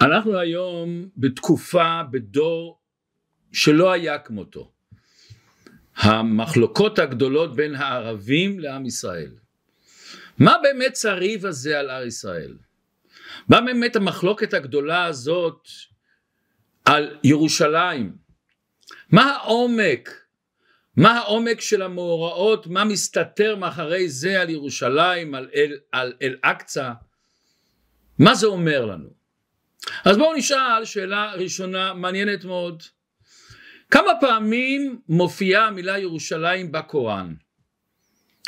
אנחנו היום בתקופה, בדור שלא היה כמותו. המחלוקות הגדולות בין הערבים לעם ישראל. מה באמת הריב הזה על הר ישראל? מה באמת המחלוקת הגדולה הזאת על ירושלים? מה העומק? מה העומק של המאורעות? מה מסתתר מאחורי זה על ירושלים, על אל, על אל-אקצא? מה זה אומר לנו? אז בואו נשאל שאלה ראשונה מעניינת מאוד. כמה פעמים מופיעה המילה ירושלים בקוראן?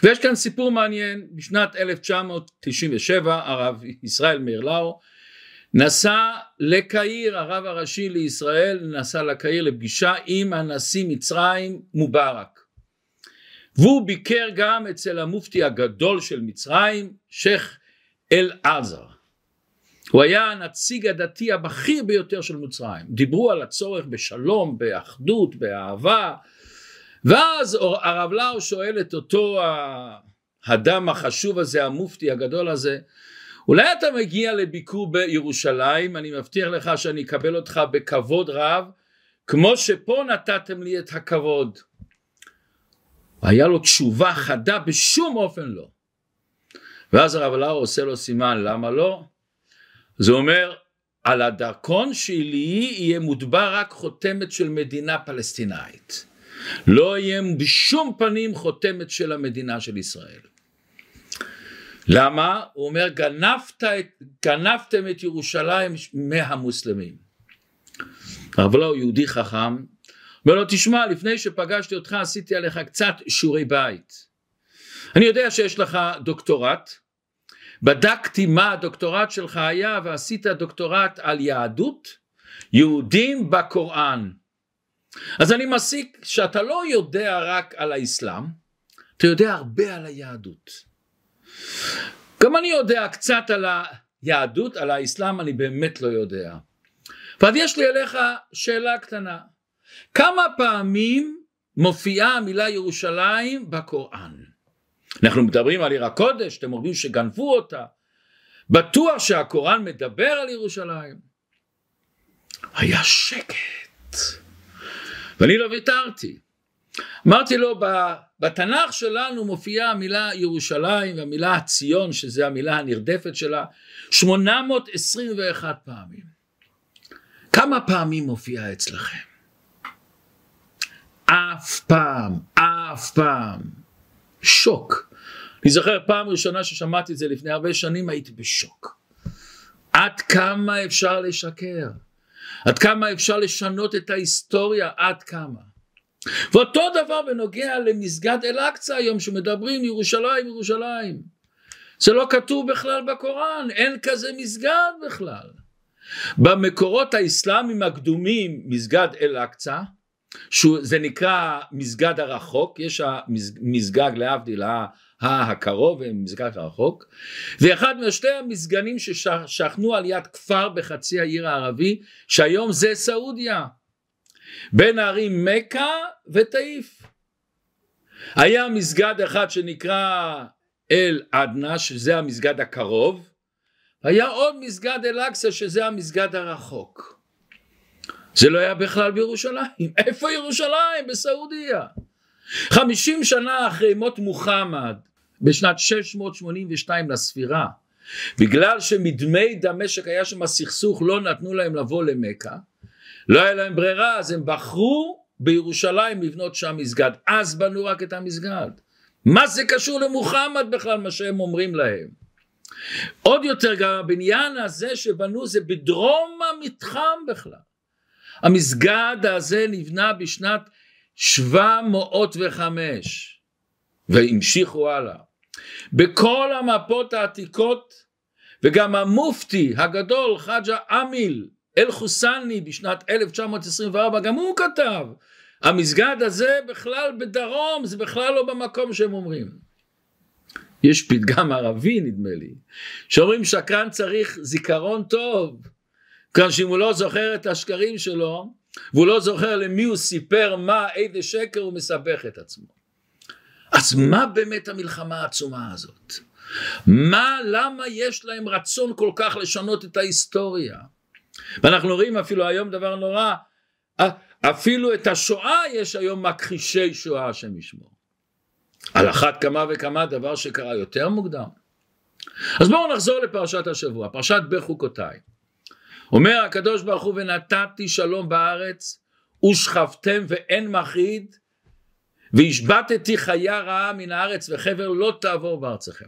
ויש כאן סיפור מעניין, בשנת 1997 הרב ישראל מאיר לאו נסע לקהיר, הרב הראשי לישראל נסע לקהיר לפגישה עם הנשיא מצרים מובארק והוא ביקר גם אצל המופתי הגדול של מצרים שייח' אל עזר הוא היה הנציג הדתי הבכיר ביותר של מצרים. דיברו על הצורך בשלום, באחדות, באהבה. ואז הרב לאו שואל את אותו האדם החשוב הזה המופתי הגדול הזה אולי אתה מגיע לביקור בירושלים? אני מבטיח לך שאני אקבל אותך בכבוד רב כמו שפה נתתם לי את הכבוד. היה לו תשובה חדה בשום אופן לא. ואז הרב לאו עושה לו סימן למה לא זה אומר על הדרכון שלי יהיה מוטבע רק חותמת של מדינה פלסטינאית. לא יהיה בשום פנים חותמת של המדינה של ישראל. למה? הוא אומר גנבת את, גנבתם את ירושלים מהמוסלמים. אבל הוא יהודי חכם אומר לו תשמע לפני שפגשתי אותך עשיתי עליך קצת שיעורי בית. אני יודע שיש לך דוקטורט בדקתי מה הדוקטורט שלך היה ועשית דוקטורט על יהדות יהודים בקוראן אז אני מסיק שאתה לא יודע רק על האסלאם אתה יודע הרבה על היהדות גם אני יודע קצת על היהדות, על האסלאם אני באמת לא יודע. ואז יש לי אליך שאלה קטנה, כמה פעמים מופיעה המילה ירושלים בקוראן? אנחנו מדברים על עיר הקודש, אתם אומרים שגנבו אותה, בטוח שהקוראן מדבר על ירושלים. היה שקט, ואני לא ויתרתי. אמרתי לו בתנ"ך שלנו מופיעה המילה ירושלים והמילה ציון שזה המילה הנרדפת שלה 821 פעמים כמה פעמים מופיעה אצלכם? אף פעם, אף פעם שוק. אני זוכר פעם ראשונה ששמעתי את זה לפני הרבה שנים הייתי בשוק. עד כמה אפשר לשקר? עד כמה אפשר לשנות את ההיסטוריה? עד כמה? ואותו דבר בנוגע למסגד אל-אקצא היום שמדברים ירושלים ירושלים. זה לא כתוב בכלל בקוראן אין כזה מסגד בכלל. במקורות האסלאמיים הקדומים מסגד אל-אקצא שזה נקרא מסגד הרחוק יש המסגד להבדיל הקרוב ומסגד הרחוק. ואחד משתי המסגנים ששכנו על יד כפר בחצי העיר הערבי שהיום זה סעודיה. בין הערים מכה ותאיף. היה מסגד אחד שנקרא אל עדנה שזה המסגד הקרוב היה עוד מסגד אל אקצה שזה המסגד הרחוק זה לא היה בכלל בירושלים. איפה ירושלים? בסעודיה. חמישים שנה אחרי מות מוחמד בשנת 682 לספירה בגלל שמדמי דמשק היה שם סכסוך לא נתנו להם לבוא למכה לא היה להם ברירה אז הם בחרו בירושלים לבנות שם מסגד. אז בנו רק את המסגד. מה זה קשור למוחמד בכלל מה שהם אומרים להם? עוד יותר גם הבניין הזה שבנו זה בדרום המתחם בכלל המסגד הזה נבנה בשנת 705 והמשיכו הלאה. בכל המפות העתיקות וגם המופתי הגדול חאג'ה אמיל אל חוסני בשנת 1924 גם הוא כתב המסגד הזה בכלל בדרום זה בכלל לא במקום שהם אומרים. יש פתגם ערבי נדמה לי שאומרים שקרן צריך זיכרון טוב כאן שאם הוא לא זוכר את השקרים שלו והוא לא זוכר למי הוא סיפר מה איזה שקר הוא מסבך את עצמו אז מה באמת המלחמה העצומה הזאת מה למה יש להם רצון כל כך לשנות את ההיסטוריה ואנחנו רואים אפילו היום דבר נורא, אפילו את השואה יש היום מכחישי שואה השם ישמור. על אחת כמה וכמה דבר שקרה יותר מוקדם. אז בואו נחזור לפרשת השבוע, פרשת בחוקותיי. אומר הקדוש ברוך הוא ונתתי שלום בארץ ושכבתם ואין מחריד והשבתתי חיה רעה מן הארץ וחבר לא תעבור בארצכם.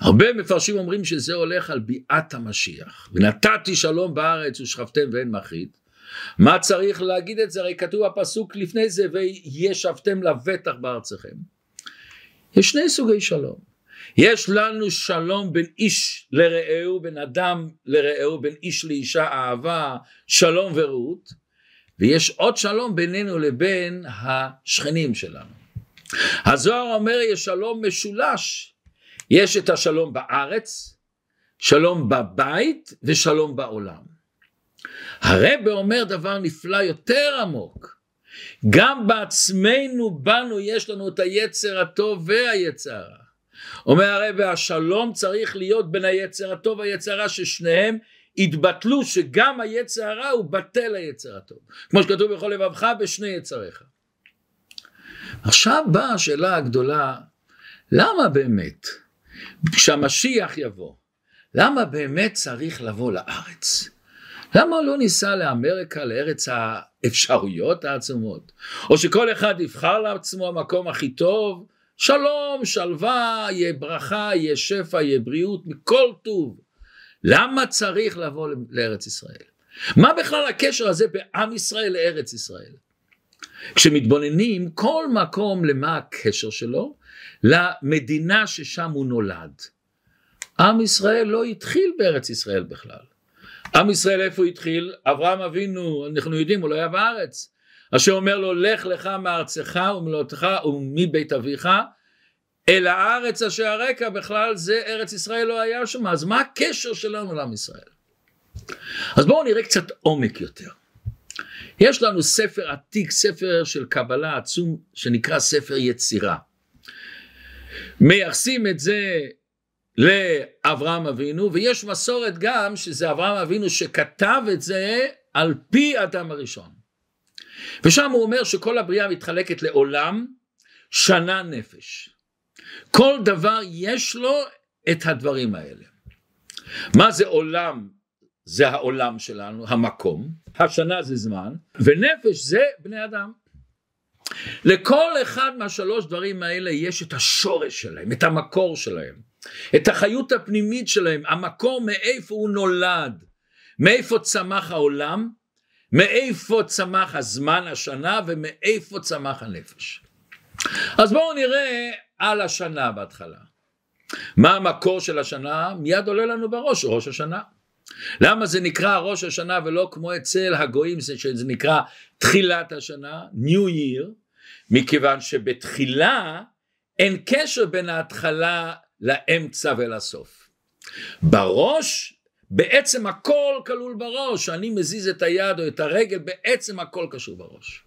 הרבה מפרשים אומרים שזה הולך על ביאת המשיח. ונתתי שלום בארץ ושכבתם ואין מחריד. מה צריך להגיד את זה? הרי כתוב הפסוק לפני זה וישבתם לבטח בארצכם. יש שני סוגי שלום יש לנו שלום בין איש לרעהו, בין אדם לרעהו, בין איש לאישה אהבה, שלום ורעות, ויש עוד שלום בינינו לבין השכנים שלנו. הזוהר אומר יש שלום משולש, יש את השלום בארץ, שלום בבית ושלום בעולם. הרבה אומר דבר נפלא יותר עמוק, גם בעצמנו בנו יש לנו את היצר הטוב והיצר הרע. אומר הרב השלום צריך להיות בין היצר הטוב והיצר הרע ששניהם התבטלו שגם היצר הרע הוא בטל היצר הטוב. כמו שכתוב בכל לבבך בשני יצריך. עכשיו באה השאלה הגדולה למה באמת כשהמשיח יבוא למה באמת צריך לבוא לארץ? למה לא ניסע לאמריקה לארץ האפשרויות העצומות? או שכל אחד יבחר לעצמו המקום הכי טוב שלום, שלווה, יהיה ברכה, יהיה שפע, יהיה בריאות, מכל טוב. למה צריך לבוא לארץ ישראל? מה בכלל הקשר הזה בעם ישראל לארץ ישראל? כשמתבוננים כל מקום למה הקשר שלו? למדינה ששם הוא נולד. עם ישראל לא התחיל בארץ ישראל בכלל. עם ישראל איפה התחיל? אברהם אבינו, אנחנו יודעים, הוא לא היה בארץ. אשר אומר לו לך לך מארצך ומלאותך ומבית אביך אל הארץ אשר הרקע בכלל זה ארץ ישראל לא היה שם. אז מה הקשר שלנו לעם ישראל? אז בואו נראה קצת עומק יותר. יש לנו ספר עתיק ספר של קבלה עצום שנקרא ספר יצירה. מייחסים את זה לאברהם אבינו ויש מסורת גם שזה אברהם אבינו שכתב את זה על פי אדם הראשון ושם הוא אומר שכל הבריאה מתחלקת לעולם, שנה נפש. כל דבר יש לו את הדברים האלה. מה זה עולם? זה העולם שלנו, המקום, השנה זה זמן, ונפש זה בני אדם. לכל אחד מהשלוש דברים האלה יש את השורש שלהם, את המקור שלהם, את החיות הפנימית שלהם, המקור מאיפה הוא נולד, מאיפה צמח העולם, מאיפה צמח הזמן השנה ומאיפה צמח הנפש. אז בואו נראה על השנה בהתחלה. מה המקור של השנה? מיד עולה לנו בראש ראש השנה. למה זה נקרא ראש השנה ולא כמו אצל הגויים שזה נקרא תחילת השנה, New Year, מכיוון שבתחילה אין קשר בין ההתחלה לאמצע ולסוף. בראש בעצם הכל כלול בראש, אני מזיז את היד או את הרגל, בעצם הכל קשור בראש.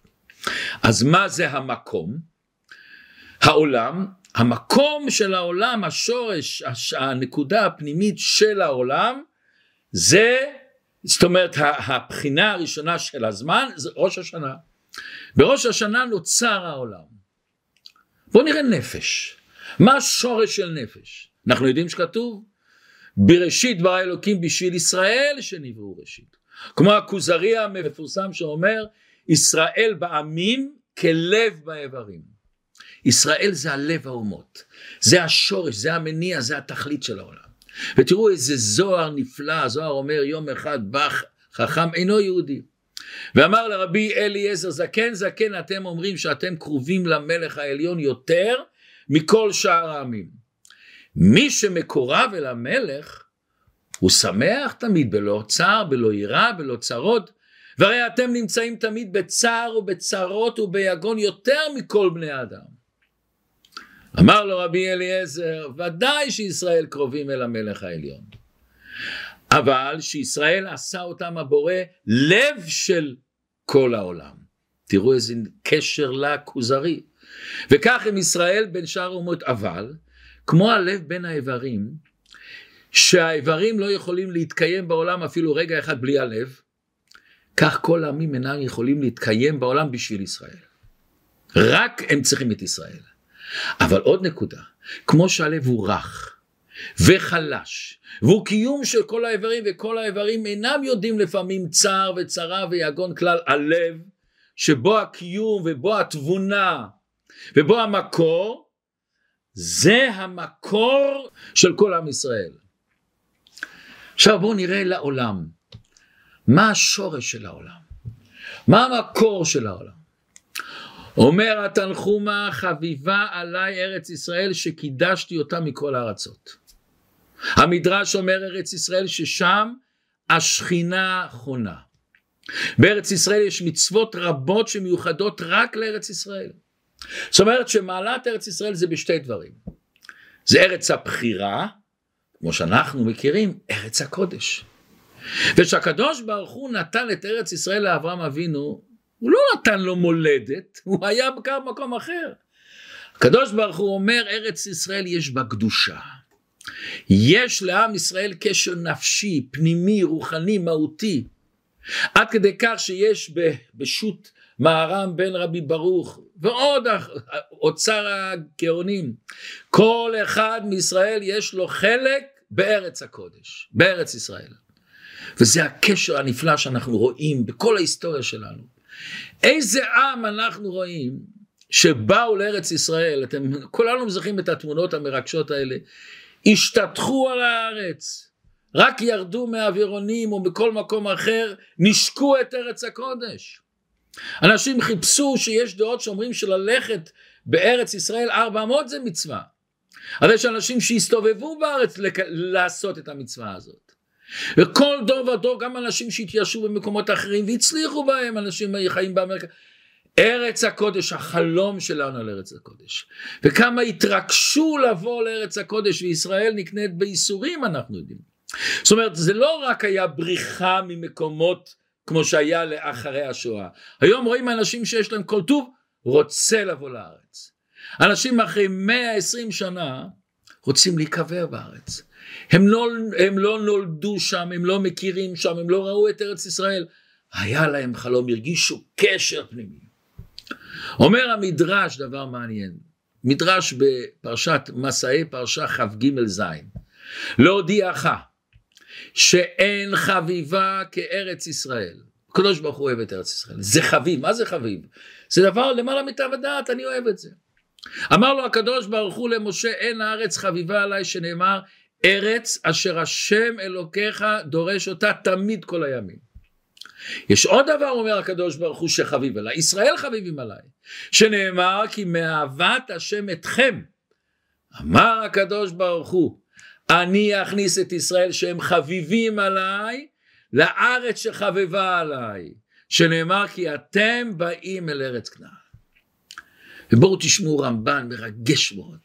אז מה זה המקום? העולם, המקום של העולם, השורש, הנקודה הפנימית של העולם, זה, זאת אומרת, הבחינה הראשונה של הזמן, זה ראש השנה. בראש השנה נוצר העולם. בואו נראה נפש. מה השורש של נפש? אנחנו יודעים שכתוב בראשית ברא אלוקים בשביל ישראל שנבראו ראשית. כמו הכוזרי המפורסם שאומר ישראל בעמים כלב באיברים. ישראל זה הלב האומות, זה השורש, זה המניע, זה התכלית של העולם. ותראו איזה זוהר נפלא, זוהר אומר יום אחד בא חכם אינו יהודי. ואמר לרבי אליעזר זקן זקן אתם אומרים שאתם קרובים למלך העליון יותר מכל שאר העמים. מי שמקורב אל המלך הוא שמח תמיד בלא צער, בלא יראה, בלא צרות. והרי אתם נמצאים תמיד בצער ובצרות וביגון יותר מכל בני האדם. אמר לו רבי אליעזר ודאי שישראל קרובים אל המלך העליון. אבל שישראל עשה אותם הבורא לב של כל העולם. תראו איזה קשר לכוזרי וכך עם ישראל בין שאר אומות אבל כמו הלב בין האיברים, שהאיברים לא יכולים להתקיים בעולם אפילו רגע אחד בלי הלב, כך כל העמים אינם יכולים להתקיים בעולם בשביל ישראל. רק הם צריכים את ישראל. אבל עוד נקודה, כמו שהלב הוא רך וחלש, והוא קיום של כל האיברים, וכל האיברים אינם יודעים לפעמים צער וצרה ויגון כלל הלב, שבו הקיום ובו התבונה ובו המקור, זה המקור של כל עם ישראל. עכשיו בואו נראה לעולם. מה השורש של העולם? מה המקור של העולם? אומר התנחומה חביבה עליי ארץ ישראל שקידשתי אותה מכל הארצות. המדרש אומר ארץ ישראל ששם השכינה חונה. בארץ ישראל יש מצוות רבות שמיוחדות רק לארץ ישראל. זאת אומרת שמעלת ארץ ישראל זה בשתי דברים. זה ארץ הבחירה, כמו שאנחנו מכירים, ארץ הקודש. וכשהקדוש ברוך הוא נתן את ארץ ישראל לאברהם אבינו, הוא לא נתן לו מולדת, הוא היה במקום אחר. הקדוש ברוך הוא אומר, ארץ ישראל יש בה קדושה. יש לעם ישראל קשר נפשי, פנימי, רוחני, מהותי. עד כדי כך שיש בשו"ת מהר"ם בן רבי ברוך ועוד אוצר הגאונים, כל אחד מישראל יש לו חלק בארץ הקודש, בארץ ישראל. וזה הקשר הנפלא שאנחנו רואים בכל ההיסטוריה שלנו. איזה עם אנחנו רואים שבאו לארץ ישראל, אתם כולנו זוכרים את התמונות המרגשות האלה, השתטחו על הארץ, רק ירדו מהאווירונים או מכל מקום אחר, נשקו את ארץ הקודש. אנשים חיפשו שיש דעות שאומרים שללכת בארץ ישראל ארבע אמות זה מצווה. אבל יש אנשים שהסתובבו בארץ לק... לעשות את המצווה הזאת. וכל דור ודור גם אנשים שהתיישבו במקומות אחרים והצליחו בהם, אנשים חיים באמריקה. ארץ הקודש, החלום שלנו על ארץ הקודש. וכמה התרגשו לבוא לארץ הקודש וישראל נקנית בייסורים אנחנו יודעים. זאת אומרת זה לא רק היה בריחה ממקומות כמו שהיה לאחרי השואה. היום רואים אנשים שיש להם כל טוב רוצה לבוא לארץ. אנשים אחרי 120 שנה רוצים להיקבר בארץ. הם לא, הם לא נולדו שם, הם לא מכירים שם, הם לא ראו את ארץ ישראל. היה להם חלום, הרגישו קשר פנימי. אומר המדרש דבר מעניין, מדרש בפרשת מסעי פרשה כ"ג ז', להודיעך שאין חביבה כארץ ישראל. הקדוש ברוך הוא אוהב את ארץ ישראל, זה חביב, מה זה חביב? זה דבר למעלה מתו הדעת, אני אוהב את זה. אמר לו הקדוש ברוך הוא למשה אין הארץ חביבה עליי שנאמר ארץ אשר השם אלוקיך דורש אותה תמיד כל הימים. יש עוד דבר אומר הקדוש ברוך הוא שחביב עליי, ישראל חביבים עליי, שנאמר כי מאהבת השם אתכם. אמר הקדוש ברוך הוא אני אכניס את ישראל שהם חביבים עליי לארץ שחבבה עליי, שנאמר כי אתם באים אל ארץ כנען. ובואו תשמעו רמב"ן מרגש מאוד.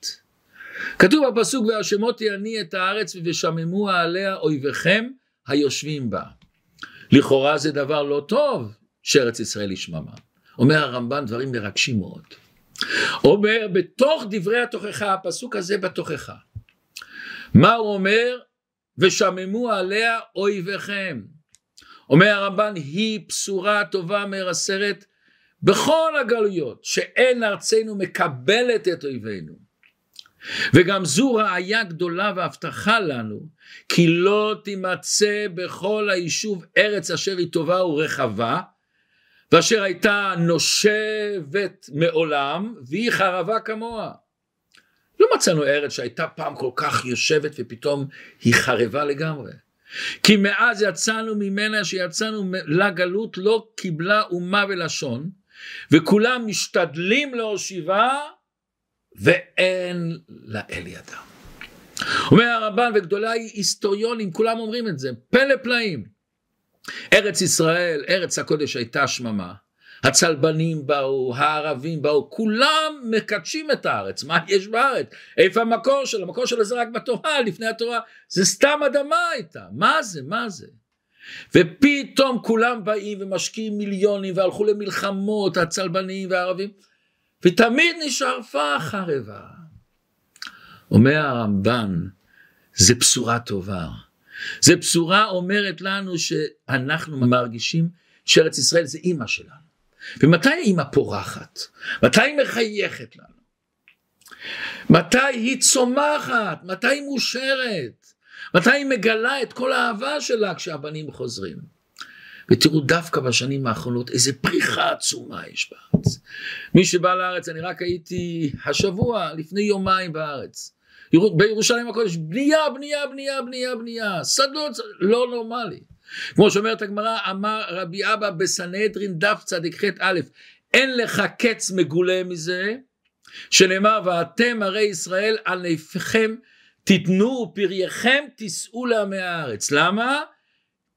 כתוב בפסוק והשמותי אני את הארץ ושממו עליה אויביכם היושבים בה. לכאורה זה דבר לא טוב שארץ ישראל היא שממה. אומר הרמב"ן דברים מרגשים מאוד. אומר בתוך דברי התוכחה, הפסוק הזה בתוכחה. מה הוא אומר? ושממו עליה אויביכם. אומר הרמב"ן היא בשורה טובה מרסרת בכל הגלויות שאין ארצנו מקבלת את אויבינו וגם זו ראיה גדולה והבטחה לנו כי לא תימצא בכל היישוב ארץ אשר היא טובה ורחבה ואשר הייתה נושבת מעולם והיא חרבה כמוה. לא מצאנו ארץ שהייתה פעם כל כך יושבת ופתאום היא חרבה לגמרי. כי מאז יצאנו ממנה שיצאנו לגלות לא קיבלה אומה ולשון וכולם משתדלים להושיבה ואין לאל ידם. אומר הרמב"ן וגדולי היסטוריונים כולם אומרים את זה פלא פלאים ארץ ישראל ארץ הקודש הייתה שממה הצלבנים באו, הערבים באו, כולם מקדשים את הארץ, מה יש בארץ? איפה המקור שלו? המקור שלו זה רק בתורה, לפני התורה, זה סתם אדמה הייתה, מה זה, מה זה? ופתאום כולם באים ומשקיעים מיליונים והלכו למלחמות, הצלבנים והערבים, ותמיד נשאר פח חרבה. אומר הרמב"ן, זה בשורה טובה. זה בשורה אומרת לנו שאנחנו מרגישים שארץ ישראל זה אימא שלנו. ומתי אימא פורחת? מתי היא מחייכת לנו? מתי היא צומחת? מתי היא מאושרת? מתי היא מגלה את כל האהבה שלה כשהבנים חוזרים? ותראו דווקא בשנים האחרונות איזה פריחה עצומה יש בארץ. מי שבא לארץ, אני רק הייתי השבוע, לפני יומיים בארץ. בירושלים הקודש, בנייה, בנייה, בנייה, בנייה, בנייה, שדות, לא נורמלי. כמו שאומרת הגמרא, אמר רבי אבא בסנהדרין דף צדיק ח' א', אין לך קץ מגולה מזה, שנאמר ואתם הרי ישראל על נפיכם תיתנו פרייכם תישאו לעמי הארץ. למה?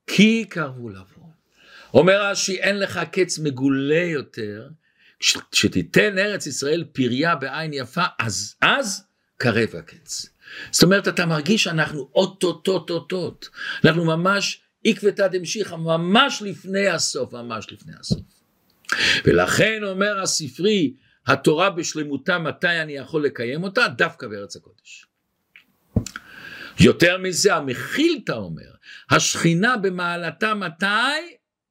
כי קרבו לבוא. אומר רש"י אין לך קץ מגולה יותר, כשתיתן ארץ ישראל פריה בעין יפה, אז אז קרב הקץ. זאת אומרת אתה מרגיש שאנחנו אוטוטוטוטוט, אנחנו ממש עקבתא דמשיחא, ממש לפני הסוף, ממש לפני הסוף. ולכן אומר הספרי, התורה בשלמותה, מתי אני יכול לקיים אותה? דווקא בארץ הקודש. יותר מזה, המחילתא אומר, השכינה במעלתה מתי?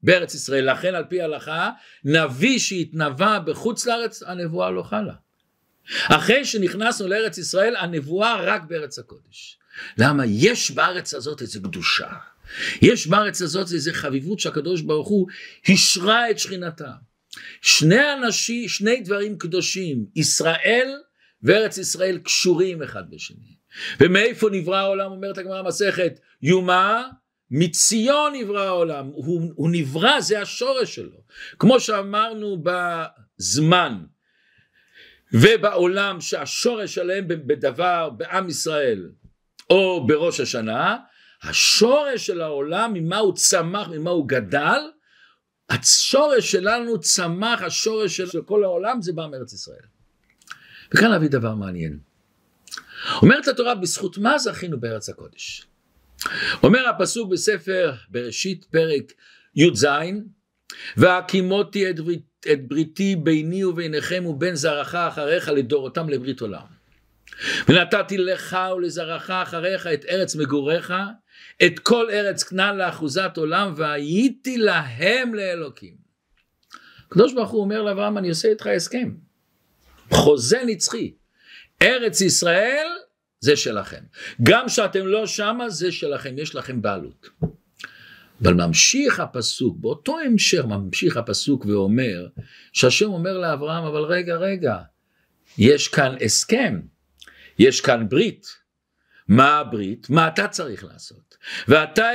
בארץ ישראל. לכן על פי ההלכה, נביא שהתנבא בחוץ לארץ, הנבואה לא חלה. אחרי שנכנסנו לארץ ישראל, הנבואה רק בארץ הקודש. למה? יש בארץ הזאת איזו קדושה. יש בארץ הזאת איזו חביבות שהקדוש ברוך הוא השרה את שכינתה. שני אנשים, שני דברים קדושים, ישראל וארץ ישראל קשורים אחד בשני. ומאיפה נברא העולם, אומרת הגמרא מסכת, יומא מציון נברא העולם, הוא, הוא נברא, זה השורש שלו. כמו שאמרנו בזמן ובעולם שהשורש שלהם בדבר, בעם ישראל, או בראש השנה, השורש של העולם, ממה הוא צמח, ממה הוא גדל, השורש שלנו צמח, השורש של כל העולם זה בא מארץ ישראל. וכאן נביא דבר מעניין. אומרת התורה, בזכות מה זכינו בארץ הקודש? אומר הפסוק בספר בראשית פרק י"ז, והקימותי את, ברית, את בריתי ביני וביניכם ובין זרעך אחריך לדורותם לברית עולם. ונתתי לך ולזרעך אחריך את ארץ מגוריך, את כל ארץ כנען לאחוזת עולם, והייתי להם לאלוקים. הקדוש ברוך הוא אומר לאברהם, אני עושה איתך הסכם. חוזה נצחי. ארץ ישראל זה שלכם. גם שאתם לא שמה זה שלכם, יש לכם בעלות. אבל ממשיך הפסוק, באותו המשך ממשיך הפסוק ואומר, שהשם אומר לאברהם, אבל רגע, רגע, יש כאן הסכם, יש כאן ברית. מה הברית? מה אתה צריך לעשות? ואתה